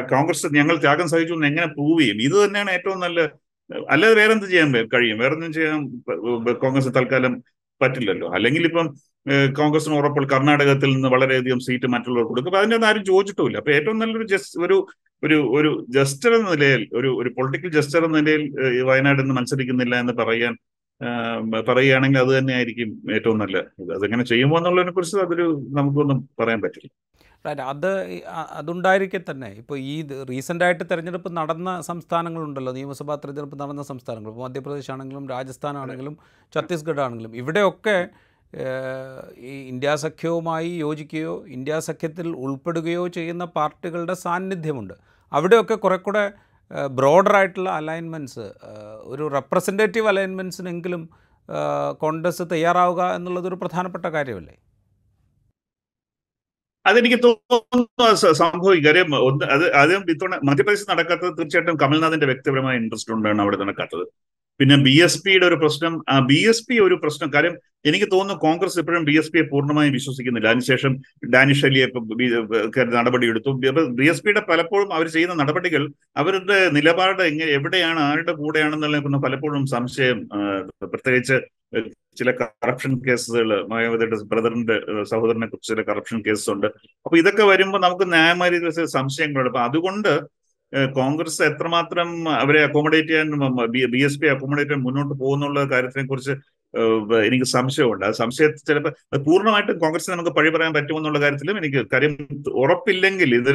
കോൺഗ്രസ് ഞങ്ങൾ ത്യാഗം സഹിച്ചു എന്ന് എങ്ങനെ പ്രൂവ് ചെയ്യും? ഇത് തന്നെയാണ് ഏറ്റവും നല്ല അല്ലാതെ വേറെ എന്ത് ചെയ്യാൻ കഴിയും? വേറെ ഒന്നും ചെയ്യാൻ കോൺഗ്രസ് തൽക്കാലം പറ്റില്ലല്ലോ. അല്ലെങ്കിൽ ഇപ്പം കോൺഗ്രസിന് ഉറപ്പുള്ള കർണാടകത്തിൽ നിന്ന് വളരെയധികം സീറ്റ് മറ്റുള്ളവർ കൊടുക്കും. അപ്പൊ അതിന്റെ ആരും ചോദിച്ചിട്ടില്ല അപ്പൊ ഏറ്റവും നല്ലൊരു ജസ്റ്റ് ഒരു ഒരു ഒരു ജസ്റ്റർ എന്ന നിലയിൽ ഒരു ഒരു പൊളിറ്റിക്കൽ ജസ്റ്റർ എന്ന നിലയിൽ ഈ വയനാട് ഇന്ന് മത്സരിക്കുന്നില്ല എന്ന് പറയാൻ പറയുകയാണെങ്കിൽ അത് തന്നെയായിരിക്കും ഏറ്റവും നല്ല ഇത് അതെങ്ങനെ ചെയ്യുമോ എന്നുള്ളതിനെ കുറിച്ച് അതൊരു നമുക്കൊന്നും പറയാൻ പറ്റില്ല. അത് അതുണ്ടായിരിക്കെ തന്നെ. ഇപ്പോൾ ഈ റീസെന്റായിട്ട് തിരഞ്ഞെടുപ്പ് നടന്ന സംസ്ഥാനങ്ങളുണ്ടല്ലോ നിയമസഭാ തിരഞ്ഞെടുപ്പ് നടന്ന സംസ്ഥാനങ്ങൾ. ഇപ്പോൾ മധ്യപ്രദേശ് ആണെങ്കിലും രാജസ്ഥാൻ ആണെങ്കിലും ഛത്തീസ്ഗഡ് ആണെങ്കിലും. ഇവിടെയൊക്കെ ഈ ഇന്ത്യാ സഖ്യവുമായി യോജിക്കുകയോ ഇന്ത്യാ സഖ്യത്തിൽ ഉൾപ്പെടുകയോ ചെയ്യുന്ന പാർട്ടികളുടെ സാന്നിധ്യമുണ്ട്. അവിടെയൊക്കെ കുറെ കൂടെ ബ്രോഡറായിട്ടുള്ള അലൈൻമെന്റ്സ് ഒരു റെപ്രസെന്റേറ്റീവ് അലൈൻമെന്റ്സിനെങ്കിലും കോൺഗ്രസ് തയ്യാറാവുക എന്നുള്ളതൊരു പ്രധാനപ്പെട്ട കാര്യമല്ലേ? അതെനിക്ക് തോന്നുന്നു സംഭവിക്കും. കാര്യം ഒന്ന് അത് ആദ്യം ഇത്തവണ മധ്യപ്രദേശ് നടക്കാത്തത് തീർച്ചയായിട്ടും കമൽനാഥിന്റെ വ്യക്തിപരമായ ഇൻട്രസ്റ്റ് കൊണ്ടാണ് അവിടെ നടക്കാത്തത്. പിന്നെ ബി എസ് പിയുടെ ഒരു പ്രശ്നം ബി എസ് പി ഒരു പ്രശ്നം. കാര്യം എനിക്ക് തോന്നുന്നു കോൺഗ്രസ് ഇപ്പോഴും ബി എസ് പിയെ പൂർണമായും വിശ്വസിക്കുന്നില്ല. അതിനുശേഷം ഡാനിഷ് അലിയെ നടപടിയെടുത്തു. ബി എസ് പിയുടെ പലപ്പോഴും അവർ ചെയ്യുന്ന നടപടികൾ അവരുടെ നിലപാട് എങ്ങനെ എവിടെയാണ് ആരുടെ കൂടെയാണെന്നുള്ള പലപ്പോഴും സംശയം പ്രത്യേകിച്ച് ചില കറപ്ഷൻ കേസുകൾ മായാവതിയുടെ ബ്രദറിന്റെ സഹോദരനെ കുറിച്ച് ചില കറപ്ഷൻ കേസുണ്ട് അപ്പൊ ഇതൊക്കെ വരുമ്പോൾ നമുക്ക് ന്യായമായ രീതിയിൽ സംശയങ്ങളുണ്ട്. അപ്പൊ അതുകൊണ്ട് കോൺഗ്രസ് എത്രമാത്രം അവരെ അക്കോമഡേറ്റ് ചെയ്യാൻ ബി എസ് പി അക്കോമഡേറ്റ് ചെയ്യാൻ മുന്നോട്ട് പോകുന്നുള്ള കാര്യത്തിനെ കുറിച്ച് എനിക്ക് സംശയമുണ്ട്. ആ സംശയം ചിലപ്പോൾ പൂർണമായിട്ടും കോൺഗ്രസിന് നമുക്ക് പഴി പറയാൻ പറ്റുമെന്നുള്ള കാര്യത്തിലും എനിക്ക് കാര്യം ഉറപ്പില്ലെങ്കിൽ ഇത്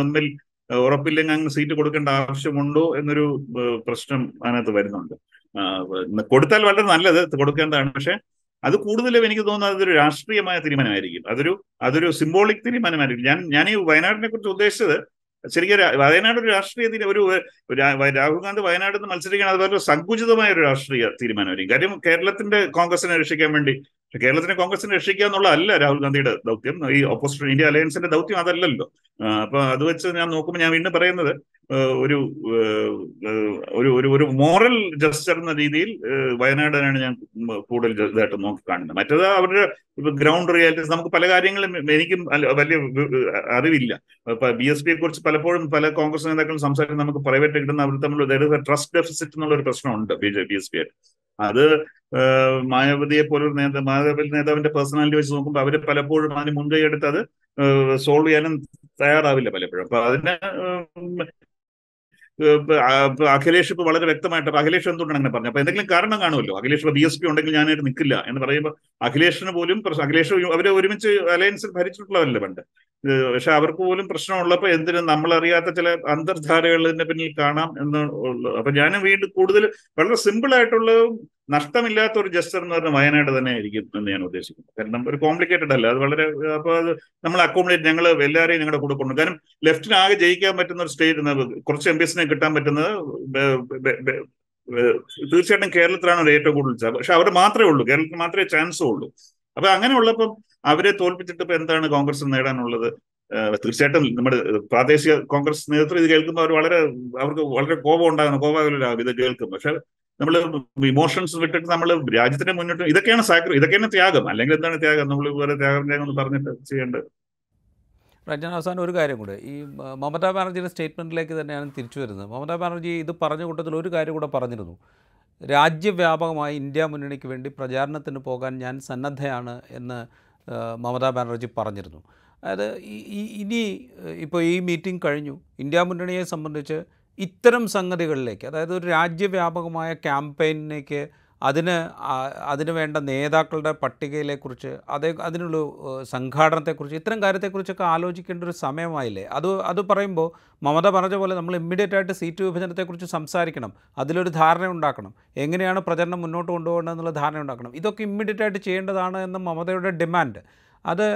തമ്മിൽ ഉറപ്പില്ലെങ്കിൽ അങ്ങ് സീറ്റ് കൊടുക്കേണ്ട ആവശ്യമുണ്ടോ എന്നൊരു പ്രശ്നം അതിനകത്ത് വരുന്നുണ്ട്. കൊടുത്താൽ വളരെ നല്ലത് കൊടുക്കേണ്ടതാണ്. പക്ഷെ അത് കൂടുതലും എനിക്ക് തോന്നുന്നത് അതൊരു രാഷ്ട്രീയമായ തീരുമാനമായിരിക്കും. അതൊരു അതൊരു സിംബോളിക് തീരുമാനമായിരിക്കും. ഞാൻ ഞാൻ ഈ വയനാടിനെ കുറിച്ച് ഉദ്ദേശിച്ചത് ശരിക്കും വയനാട് ഒരു രാഷ്ട്രീയ ഒരു രാഹുൽ ഗാന്ധി വയനാട് നിന്ന് മത്സരിക്കണം അത് വളരെ സങ്കുചിതമായ ഒരു രാഷ്ട്രീയ തീരുമാനമായിരിക്കും കാര്യം കേരളത്തിന്റെ കോൺഗ്രസിനെ രക്ഷിക്കാൻ വേണ്ടി കേരളത്തിനെ കോൺഗ്രസിനെ രക്ഷിക്കുക എന്നുള്ളതല്ല രാഹുൽ ഗാന്ധിയുടെ ദൗത്യം. ഈ ഓപ്പോസിഷൻ ഇന്ത്യ അലയൻസിന്റെ ദൗത്യം അതല്ലല്ലോ. അപ്പൊ അത് വെച്ച് ഞാൻ നോക്കുമ്പോൾ ഞാൻ വീണ്ടും പറയുന്നത് ഒരു ഒരു ഒരു ഒരു മോറൽ ജസ്റ്റർ എന്ന രീതിയിൽ വയനാടിനാണ് ഞാൻ കൂടുതൽ ഇതായിട്ട് നോക്കി കാണുന്നത്. മറ്റേത് അവരുടെ ഗ്രൗണ്ട് റിയാലിറ്റീസ് നമുക്ക് പല കാര്യങ്ങളും എനിക്കും വലിയ അറിവില്ല. ബി എസ് പിയെ കുറിച്ച് പലപ്പോഴും പല കോൺഗ്രസ് നേതാക്കളും സംസാരിക്കുന്ന നമുക്ക് പ്രൈവറ്റ് കിട്ടുന്ന അവർ തമ്മിൽ ട്രസ്റ്റ് ഡെഫിസിറ്റ് എന്നുള്ള ഒരു പ്രശ്നമുണ്ട് B J B S P ആയിട്ട് അത് മായാവതിയെ പോലൊരു നേതാ മായാവതി നേതാവിന്റെ പേഴ്സണാലിറ്റി വെച്ച് നോക്കുമ്പോൾ അവർ പലപ്പോഴും അതിന് മുൻകൈ എടുത്ത് അത് സോൾവ് ചെയ്യാനും തയ്യാറാവില്ല പലപ്പോഴും. അപ്പൊ അതിന് ഏഹ്, ഇപ്പൊ ആ- ഇപ്പൊ അഖിലേഷ് ഇപ്പൊ വളരെ വ്യക്തമായിട്ട് അഖിലേഷ് എന്തുകൊണ്ടാണ് അങ്ങനെ പറഞ്ഞത്? അപ്പൊ എന്തെങ്കിലും കാരണം കാണുമല്ലോ? അഖിലേഷ് ബി എസ് പി ഉണ്ടെങ്കിൽ ഞാനായിട്ട് നിൽക്കില്ല എന്ന് പറയുമ്പോൾ അഖിലേഷിന് പോലും അഖിലേഷ് അവരെ ഒരുമിച്ച് അലയൻസിൽ ഭരിച്ചിട്ടുള്ളതല്ലേ പണ്ട്? പക്ഷെ അവർക്ക് പോലും പ്രശ്നമുള്ളപ്പോ എന്തിനും നമ്മളറിയാത്ത ചില അന്തർധാരകളിന്റെ പിന്നിൽ കാണാം എന്ന് അപ്പൊ ഞാൻ വീണ്ടും കൂടുതൽ വളരെ സിമ്പിൾ ആയിട്ടുള്ള നഷ്ടമില്ലാത്ത ഒരു ജസ്റ്റർ എന്ന് പറഞ്ഞാൽ വയനാട് തന്നെ ആയിരിക്കും എന്ന് ഞാൻ ഉദ്ദേശിക്കുന്നു. കാരണം ഒരു കോംപ്ലിക്കേറ്റഡ് അല്ല. അത് വളരെ അപ്പൊ അത് നമ്മൾ അക്കോമഡേറ്റ് ഞങ്ങൾ എല്ലാവരെയും ഞങ്ങളുടെ കൂടെ കൊണ്ടു കാരണം ലെഫ്റ്റിന് ആകെ ജയിക്കാൻ പറ്റുന്ന ഒരു സ്റ്റേറ്റ് കുറച്ച് എം പിസിനെ കിട്ടാൻ പറ്റുന്നത് തീർച്ചയായിട്ടും കേരളത്തിലാണ് ഏറ്റവും കൂടുതൽ പക്ഷെ അവർ മാത്രമേ ഉള്ളൂ. കേരളത്തിൽ മാത്രമേ ചാൻസും ഉള്ളൂ. അപ്പൊ അങ്ങനെയുള്ളപ്പം അവരെ തോൽപ്പിച്ചിട്ട് ഇപ്പൊ എന്താണ് കോൺഗ്രസ് നേടാനുള്ളത്? തീർച്ചയായിട്ടും നമ്മുടെ പ്രാദേശിക കോൺഗ്രസ് നേതൃത്വം ഇത് കേൾക്കുമ്പോൾ അവർ വളരെ അവർക്ക് വളരെ കോപം ഉണ്ടാകുന്നു. കോപാകുലരാകും. ഇത് കേൾക്കും പക്ഷെ നമ്മൾ ഇമോഷൻസ് വിട്ടിട്ട് നമ്മൾ രാജ്യത്തിന്റെ മുന്നോട്ട് ഇതൊക്കെയാണ് സാക്രി ഇതൊക്കെയാണ് ത്യാഗം. അല്ലെങ്കിൽ എന്താണ് ത്യാഗം? നമ്മൾ വേറെ ത്യാഗം ത്യാഗം എന്ന് പറഞ്ഞിട്ട് ചെയ്യേണ്ടത്. രഞ്ജന അവസാനം ഒരു കാര്യം കൂടെ. ഈ മമതാ ബാനർജിയുടെ സ്റ്റേറ്റ്മെന്റിലേക്ക് തന്നെയാണ് തിരിച്ചു വരുന്നത്. മമതാ ബാനർജി ഇത് പറഞ്ഞ കൂട്ടത്തിൽ ഒരു കാര്യം കൂടെ പറഞ്ഞിരുന്നു. രാജ്യവ്യാപകമായി ഇന്ത്യ മുന്നണിക്ക് വേണ്ടി പ്രചാരണത്തിന് പോകാൻ ഞാൻ സന്നദ്ധയാണ് എന്ന് മമതാ ബാനർജി പറഞ്ഞിരുന്നു. അതായത് ഇനി ഇപ്പോൾ ഈ മീറ്റിംഗ് കഴിഞ്ഞു. ഇന്ത്യ മുന്നണിയെ സംബന്ധിച്ച് ഇത്തരം സംഗതികളിലേക്ക് അതായത് ഒരു രാജ്യവ്യാപകമായ ക്യാമ്പയിനിലേക്ക് അതിന് അതിന് വേണ്ട നേതാക്കളുടെ പട്ടികയിലെക്കുറിച്ച് അതേ അതിനുള്ള സംഘാടനത്തെക്കുറിച്ച് ഇത്തരം കാര്യത്തെക്കുറിച്ചൊക്കെ ആലോചിക്കേണ്ട ഒരു സമയമായില്ലേ? അത് അത് പറയുമ്പോൾ മമത പറഞ്ഞ പോലെ നമ്മൾ ഇമ്മീഡിയറ്റ് ആയിട്ട് സീറ്റ് വിഭജനത്തെക്കുറിച്ച് സംസാരിക്കണം അതിലൊരു ധാരണ ഉണ്ടാക്കണം എങ്ങനെയാണ് പ്രചരണം മുന്നോട്ട് കൊണ്ടുപോകേണ്ടതെന്നുള്ള ധാരണ ഉണ്ടാക്കണം ഇതൊക്കെ ഇമ്മീഡിയറ്റ് ആയിട്ട് ചെയ്യേണ്ടതാണ് എന്ന മമതയുടെ ഡിമാൻഡ്. അത്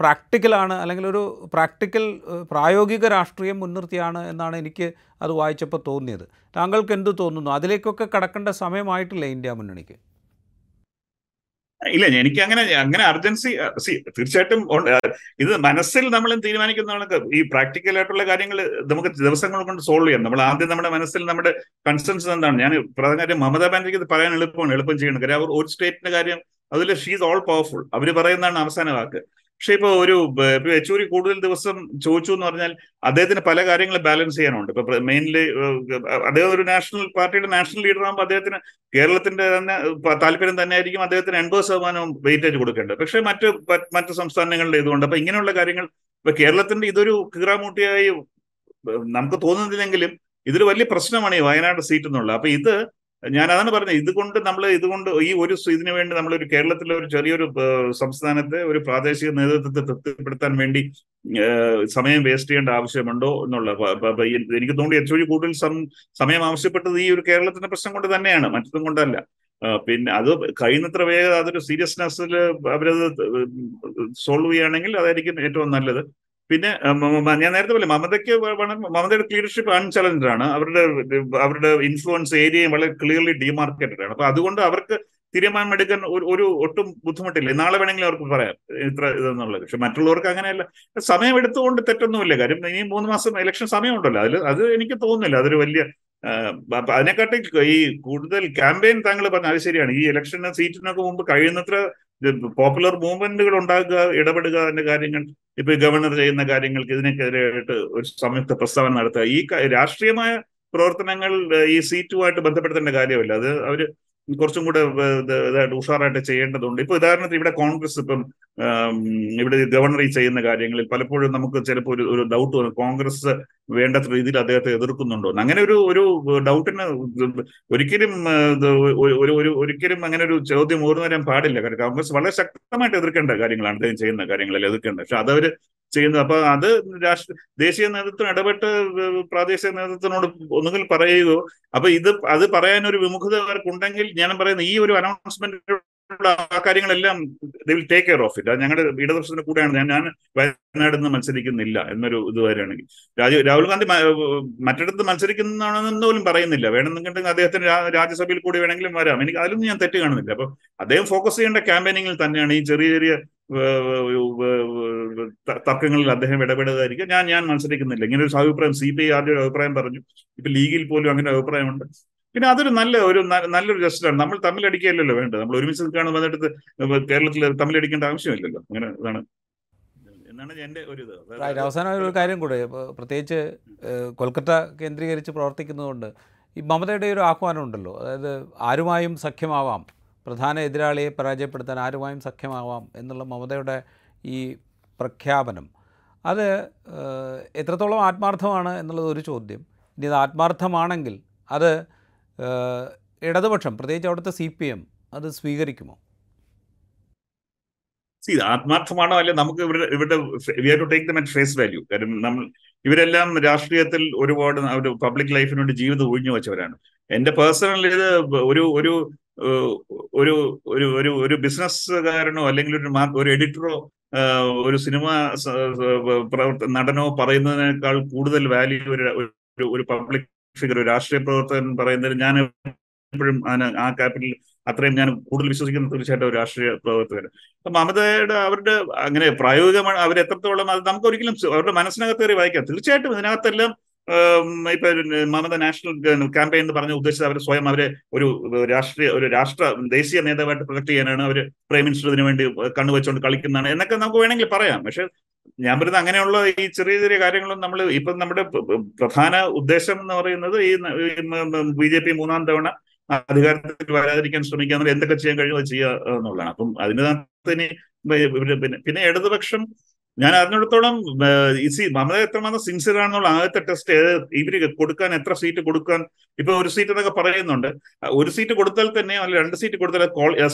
പ്രാക്ടിക്കലാണ് അല്ലെങ്കിൽ ഒരു പ്രാക്ടിക്കൽ പ്രായോഗിക രാഷ്ട്രീയം മുൻനിർത്തിയാണ് എന്നാണ് എനിക്ക് അത് വായിച്ചപ്പോൾ തോന്നിയത്. താങ്കൾക്ക് എന്ത് തോന്നുന്നു? അതിലേക്കൊക്കെ കടക്കേണ്ട സമയമായിട്ടില്ല ഇന്ത്യ മുന്നണിക്ക്? ഇല്ല എനിക്ക് അങ്ങനെ അങ്ങനെ അർജൻസി തീർച്ചയായിട്ടും ഇത് മനസ്സിൽ നമ്മൾ തീരുമാനിക്കുന്നതാണ് ഈ പ്രാക്ടിക്കൽ ആയിട്ടുള്ള കാര്യങ്ങൾ നമുക്ക് ദിവസങ്ങൾ കൊണ്ട് സോൾവ് ചെയ്യാം. നമ്മൾ ആദ്യം നമ്മുടെ മനസ്സിൽ നമ്മുടെ കൺസേൺസ് എന്താണ്? ഞാൻ പ്രധാന കാര്യം മമതാ ബാനർജിക്ക് ഇത് പറയാൻ എളുപ്പമാണ് എളുപ്പം ചെയ്യണം. കാര്യം അവർ ഒരു സ്റ്റേറ്റിന്റെ കാര്യം അതിൽ ഷീസ് ഓൾ പവർഫുൾ അവർ പറയുന്നതാണ് അവസാന വാക്ക്. പക്ഷെ ഇപ്പൊ ഒരു യെച്ചൂരി കൂടുതൽ ദിവസം ചോദിച്ചു എന്ന് പറഞ്ഞാൽ അദ്ദേഹത്തിന് പല കാര്യങ്ങളും ബാലൻസ് ചെയ്യാനുണ്ട്. ഇപ്പൊ മെയിൻലി അദ്ദേഹം ഒരു നാഷണൽ പാർട്ടിയുടെ നാഷണൽ ലീഡർ ആകുമ്പോൾ അദ്ദേഹത്തിന് കേരളത്തിന്റെ തന്നെ താല്പര്യം തന്നെ ആയിരിക്കും അദ്ദേഹത്തിന് എൺപത് ശതമാനവും വെയിറ്റേജ് കൊടുക്കേണ്ടത്. പക്ഷെ മറ്റ് മറ്റു സംസ്ഥാനങ്ങളുടെ ഇതുകൊണ്ട് അപ്പൊ ഇങ്ങനെയുള്ള കാര്യങ്ങൾ ഇപ്പൊ കേരളത്തിന്റെ ഇതൊരു കീറാമൂട്ടിയായി നമുക്ക് തോന്നുന്നില്ലെങ്കിലും ഇതൊരു വലിയ പ്രശ്നമാണ് ഈ വയനാട് സീറ്റ് എന്നുള്ളത് അപ്പൊ ഇത് ഞാൻ അതാണ് പറഞ്ഞത് ഇതുകൊണ്ട് നമ്മൾ ഇതുകൊണ്ട് ഈ ഒരു ഇതിനു വേണ്ടി നമ്മൾ ഒരു കേരളത്തിലെ ഒരു ചെറിയൊരു സംസ്ഥാനത്തെ ഒരു പ്രാദേശിക നേതൃത്വത്തെ തൃപ്തിപ്പെടുത്താൻ വേണ്ടി സമയം വേസ്റ്റ് ചെയ്യേണ്ട ആവശ്യമുണ്ടോ എന്നുള്ള എനിക്ക് തോന്നി ഏറ്റവും കൂടുതൽ സമയം ആവശ്യപ്പെട്ടത് ഈ ഒരു കേരളത്തിന്റെ പ്രശ്നം കൊണ്ട് തന്നെയാണ് മറ്റൊന്നും കൊണ്ടല്ല. പിന്നെ അത് കഴിയുന്നത്ര വേഗം അതൊരു സീരിയസ്നെസ്സിൽ അവരത് സോൾവ് ചെയ്യുകയാണെങ്കിൽ അതായിരിക്കും ഏറ്റവും നല്ലത്. പിന്നെ ഞാൻ നേരത്തെ പോലെ മമതയ്ക്ക് മമതയുടെ ലീഡർഷിപ്പ് അൺചലഞ്ചഡ് ആണ്. അവരുടെ അവരുടെ ഇൻഫ്ലുവൻസ് ഏരിയയും വളരെ ക്ലിയർലി ഡിമാർക്കേറ്റഡ് ആണ്. അപ്പൊ അതുകൊണ്ട് അവർക്ക് തീരുമാനമെടുക്കാൻ ഒരു ഒരു ഒട്ടും ബുദ്ധിമുട്ടില്ല. നാളെ വേണമെങ്കിലും അവർക്ക് പറയാം. ഇത്ര ഇതെന്നുള്ളത്. പക്ഷെ മറ്റുള്ളവർക്ക് അങ്ങനെയല്ല. സമയം എടുത്തുകൊണ്ട് തെറ്റൊന്നുമില്ല. കാര്യം ഇനി മൂന്ന് മാസം ഇലക്ഷൻ സമയമുണ്ടല്ലോ. അതിൽ അത് എനിക്ക് തോന്നുന്നില്ല. അതൊരു വലിയ അതിനെക്കാട്ടി ഈ കൂടുതൽ ക്യാമ്പയിൻ താങ്കൾ പറഞ്ഞ അത് ശരിയാണ്. ഈ ഇലക്ഷന് സീറ്റിനൊക്കെ മുമ്പ് കഴിയുന്നത്ര പോപ്പുലർ മൂവ്മെന്റുകൾ ഉണ്ടാകുക ഇടപെടുക എന്ന കാര്യങ്ങൾ ഇപ്പൊ ഗവർണർ ചെയ്യുന്ന കാര്യങ്ങൾക്ക് ഇതിനെതിരായിട്ട് ഒരു സംയുക്ത പ്രസ്താവന നടത്തുക. ഈ രാഷ്ട്രീയമായ പ്രവർത്തനങ്ങൾ ഈ സീറ്റുമായിട്ട് ബന്ധപ്പെടുത്തേണ്ട കാര്യമല്ല. അത് അവർ കുറച്ചും കൂടെ ഇതായിട്ട് ഉഷാറായിട്ട് ചെയ്യേണ്ടതുണ്ട്. ഇപ്പൊ ഉദാഹരണത്തിന് ഇവിടെ കോൺഗ്രസ് ഇപ്പം ഇവിടെ ഗവർണർ ഈ ചെയ്യുന്ന കാര്യങ്ങളിൽ പലപ്പോഴും നമുക്ക് ചിലപ്പോൾ ഒരു ഒരു ഡൗട്ട് വരും കോൺഗ്രസ് വേണ്ടത്ര രീതിയിൽ അദ്ദേഹത്തെ എതിർക്കുന്നുണ്ടോ അങ്ങനെ ഒരു ഒരു ഡൗട്ടിന് ഒരിക്കലും ഒരു ഒരു- ഒരു ഒരിക്കലും അങ്ങനെ ഒരു ചോദ്യം ഓർന്നു വരാൻ പാടില്ല. കാരണം കോൺഗ്രസ് വളരെ ശക്തമായിട്ട് എതിർക്കേണ്ട കാര്യങ്ങളാണ് അദ്ദേഹം ചെയ്യുന്ന കാര്യങ്ങളിൽ എതിർക്കേണ്ടത്. പക്ഷെ അതവര് ചെയ്യുന്നത്. അപ്പൊ അത് രാഷ്ട്ര ദേശീയ നേതൃത്വം ഇടപെട്ട് പ്രാദേശിക നേതൃത്വത്തിനോട് ഒന്നുകിൽ പറയുകയോ അപ്പൊ ഇത് അത് പറയാൻ ഒരു വിമുഖത അവർക്കുണ്ടെങ്കിൽ ഞാൻ പറയുന്നത് ഈ ഒരു അനൗൺസ്മെന്റ് ആ കാര്യങ്ങളെല്ലാം will take care of it അത് ഞങ്ങളുടെ ഇടതുപക്ഷത്തിന് കൂടെയാണ്. ഞാൻ ഞാൻ വയനാട് നിന്ന് മത്സരിക്കുന്നില്ല എന്നൊരു ഇത് വരികയാണെങ്കിൽ രാജു രാഹുൽ ഗാന്ധി മറ്റിടത്ത് മത്സരിക്കുന്നതാണെന്ന് പോലും പറയുന്നില്ല. വേണമെന്നുണ്ടെങ്കിൽ അദ്ദേഹത്തിന് രാജ്യസഭയിൽ കൂടി വേണമെങ്കിലും വരാം. എനിക്ക് അതിലൊന്നും ഞാൻ തെറ്റ് കാണുന്നില്ല. അപ്പൊ അദ്ദേഹം ഫോക്കസ് ചെയ്യേണ്ട ക്യാമ്പയിനിങ്ങിൽ തന്നെയാണ് ഈ ചെറിയ ചെറിയ തർക്കങ്ങളിൽ അദ്ദേഹം ഇടപെടുകയായിരിക്കും ഞാൻ ഞാൻ മത്സരിക്കുന്നില്ല. ഇങ്ങനെ ഒരു അഭിപ്രായം സി പി ഐ ആരുടെ അഭിപ്രായം പറഞ്ഞു. ഇപ്പൊ ലീഗിൽ പോലും അങ്ങനെ അഭിപ്രായമുണ്ട്. പിന്നെ അതൊരു നല്ല ഒരു നല്ലൊരു ജസ്റ്റാണ് നമ്മൾ തമ്മിലടിക്കുകയല്ലല്ലോ വേണ്ടത്. നമ്മൾ ഒരുമിച്ച് നിൽക്കുകയാണ് വന്നിട്ട് കേരളത്തിൽ തമ്മിലടിക്കേണ്ട ആവശ്യമില്ലല്ലോ. അങ്ങനെ ഇതാണ്. എന്നാണ് ഒരു അവസാനം ഒരു കാര്യം കൂടെ. പ്രത്യേകിച്ച് കൊൽക്കത്ത കേന്ദ്രീകരിച്ച് പ്രവർത്തിക്കുന്നതുകൊണ്ട് ഈ മമതയുടെ ഒരു ആഹ്വാനം ഉണ്ടല്ലോ. അതായത് ആരുമായും സഖ്യമാവാം. പ്രധാന എതിരാളിയെ പരാജയപ്പെടുത്താൻ ആരുമായും സഖ്യമാവാം എന്നുള്ള മമതയുടെ ഈ പ്രഖ്യാപനം. അത് എത്രത്തോളം ആത്മാർത്ഥമാണ് എന്നുള്ളത് ഒരു ചോദ്യം. ഇനി അത് ആത്മാർത്ഥമാണെങ്കിൽ അത് ഇടതുപക്ഷം പ്രത്യേകിച്ച് അവിടുത്തെ സി പി എം അത് സ്വീകരിക്കുമോ? ഇത് ആത്മാർത്ഥമാണോ? അല്ലെ നമുക്ക് ഇവിടെ ഇവരുടെ we to take them at face value കാര്യം നമ്മൾ ഇവരെല്ലാം രാഷ്ട്രീയത്തിൽ ഒരുപാട് ഒരു പബ്ലിക് ലൈഫിന് വേണ്ടി ജീവിതം ഒഴിഞ്ഞു വെച്ചവരാണ്. എന്റെ പേഴ്സണൽ ഇത് ഒരു ഒരു ഒരു ഒരു ഒരു ഒരു ബിസിനസ്സുകാരനോ അല്ലെങ്കിൽ ഒരു ഒരു എഡിറ്ററോ ഒരു സിനിമ നടനോ പറയുന്നതിനേക്കാൾ കൂടുതൽ വാല്യൂ ഒരു- ഒരു പബ്ലിക് ഫിഗർ ഒരു രാഷ്ട്രീയ പ്രവർത്തകൻ പറയുന്നതിൽ ഞാൻ എപ്പോഴും ആ ക്യാപിറ്റൽ അത്രയും ഞാൻ കൂടുതൽ വിശ്വസിക്കുന്ന തീർച്ചയായിട്ടും രാഷ്ട്രീയ പ്രവർത്തകർ അപ്പൊ മമതയുടെ അവരുടെ അങ്ങനെ പ്രായോഗികമാണ് അവർ എത്രത്തോളം അത് നമുക്ക് ഒരിക്കലും അവരുടെ മനസ്സിനകത്ത് കയറി വായിക്കാം. തീർച്ചയായിട്ടും ഇതിനകത്തെല്ലാം ഇപ്പൊ മമത നാഷണൽ ക്യാമ്പയിൻ എന്ന് പറഞ്ഞ ഉദ്ദേശിച്ചത് അവർ സ്വയം അവരെ ഒരു രാഷ്ട്രീയ ഒരു രാഷ്ട്ര ദേശീയ നേതാവായിട്ട് പ്രൊജക്ട് ചെയ്യാനാണ് അവർ പ്രൈം മിനിസ്റ്റർ ഇതിനു വേണ്ടി കണ്ണുവെച്ചുകൊണ്ട് കളിക്കുന്നതാണ്. എന്നൊക്കെ നമുക്ക് വേണമെങ്കിൽ പറയാം. പക്ഷെ ഞാൻ പറയുന്നത് അങ്ങനെയുള്ള ഈ ചെറിയ ചെറിയ കാര്യങ്ങളും നമ്മൾ ഇപ്പം നമ്മുടെ പ്രധാന ഉദ്ദേശം എന്ന് പറയുന്നത് ഈ ബി ജെ പി മൂന്നാം തവണ അധികാരത്തിൽ വരാതിരിക്കാൻ ശ്രമിക്കുക എന്തൊക്കെ ചെയ്യാൻ കഴിയുമോ ചെയ്യുക എന്നുള്ളതാണ്. അപ്പം അതിനകത്ത് ഇനി പിന്നെ പിന്നെ ഇടതുപക്ഷം ഞാൻ അറിഞ്ഞിടത്തോളം സി മമത എത്രമാത്രം സിൻസിയർ ആണെന്നുള്ള ആദ്യത്തെ ടെസ്റ്റ് ഇവർ കൊടുക്കാൻ എത്ര സീറ്റ് കൊടുക്കാൻ ഇപ്പൊ ഒരു സീറ്റ് എന്നൊക്കെ പറയുന്നുണ്ട്. ഒരു സീറ്റ് കൊടുത്താൽ തന്നെ അല്ല രണ്ട് സീറ്റ് കൊടുത്താൽ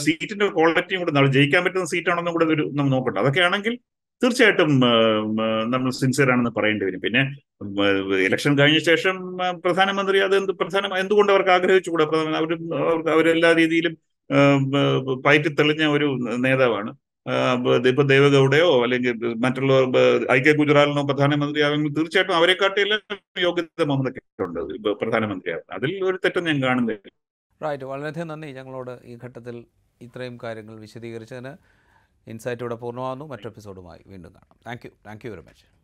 സീറ്റിന്റെ ക്വാളിറ്റിയും കൂടെ നമ്മൾ ജയിക്കാൻ പറ്റുന്ന സീറ്റാണെന്നും കൂടെ ഒരു നമ്മൾ നോക്കണ്ട. അതൊക്കെയാണെങ്കിൽ തീർച്ചയായിട്ടും നമ്മൾ സിൻസിയർ ആണെന്ന് പറയേണ്ടി വരും. പിന്നെ ഇലക്ഷൻ കഴിഞ്ഞ ശേഷം പ്രധാനമന്ത്രി അത് എന്ത് പ്രധാന എന്തുകൊണ്ട് അവർക്ക് ആഗ്രഹിച്ചുകൂടാ? അവർ അവരെല്ലാ രീതിയിലും പയറ്റി തെളിഞ്ഞ ഒരു നേതാവാണ്. ഇപ്പൊ ദേവഗൌഡയോ അല്ലെങ്കിൽ മറ്റുള്ള ഐ കെ ഗുജറാലിനോ പ്രധാനമന്ത്രിയാകുമ്പോൾ തീർച്ചയായിട്ടും അവരെക്കാട്ടിയെല്ലാം യോഗ്യത മുഹമ്മദ് ഇപ്പൊ പ്രധാനമന്ത്രിയാകും അതിൽ ഒരു തെറ്റും ഞാൻ കാണുന്നില്ല. റൈറ്റ് വളരെയധികം നന്ദി ഞങ്ങളോട് ഈ ഘട്ടത്തിൽ ഇത്രയും കാര്യങ്ങൾ വിശദീകരിച്ചതിന്. ഇൻസൈറ്റ് ഇവിടെ പൂർണമാകുന്നു. മറ്റു എപ്പിസോഡുമായി വീണ്ടും കാണാം. Thank you. Thank you very much.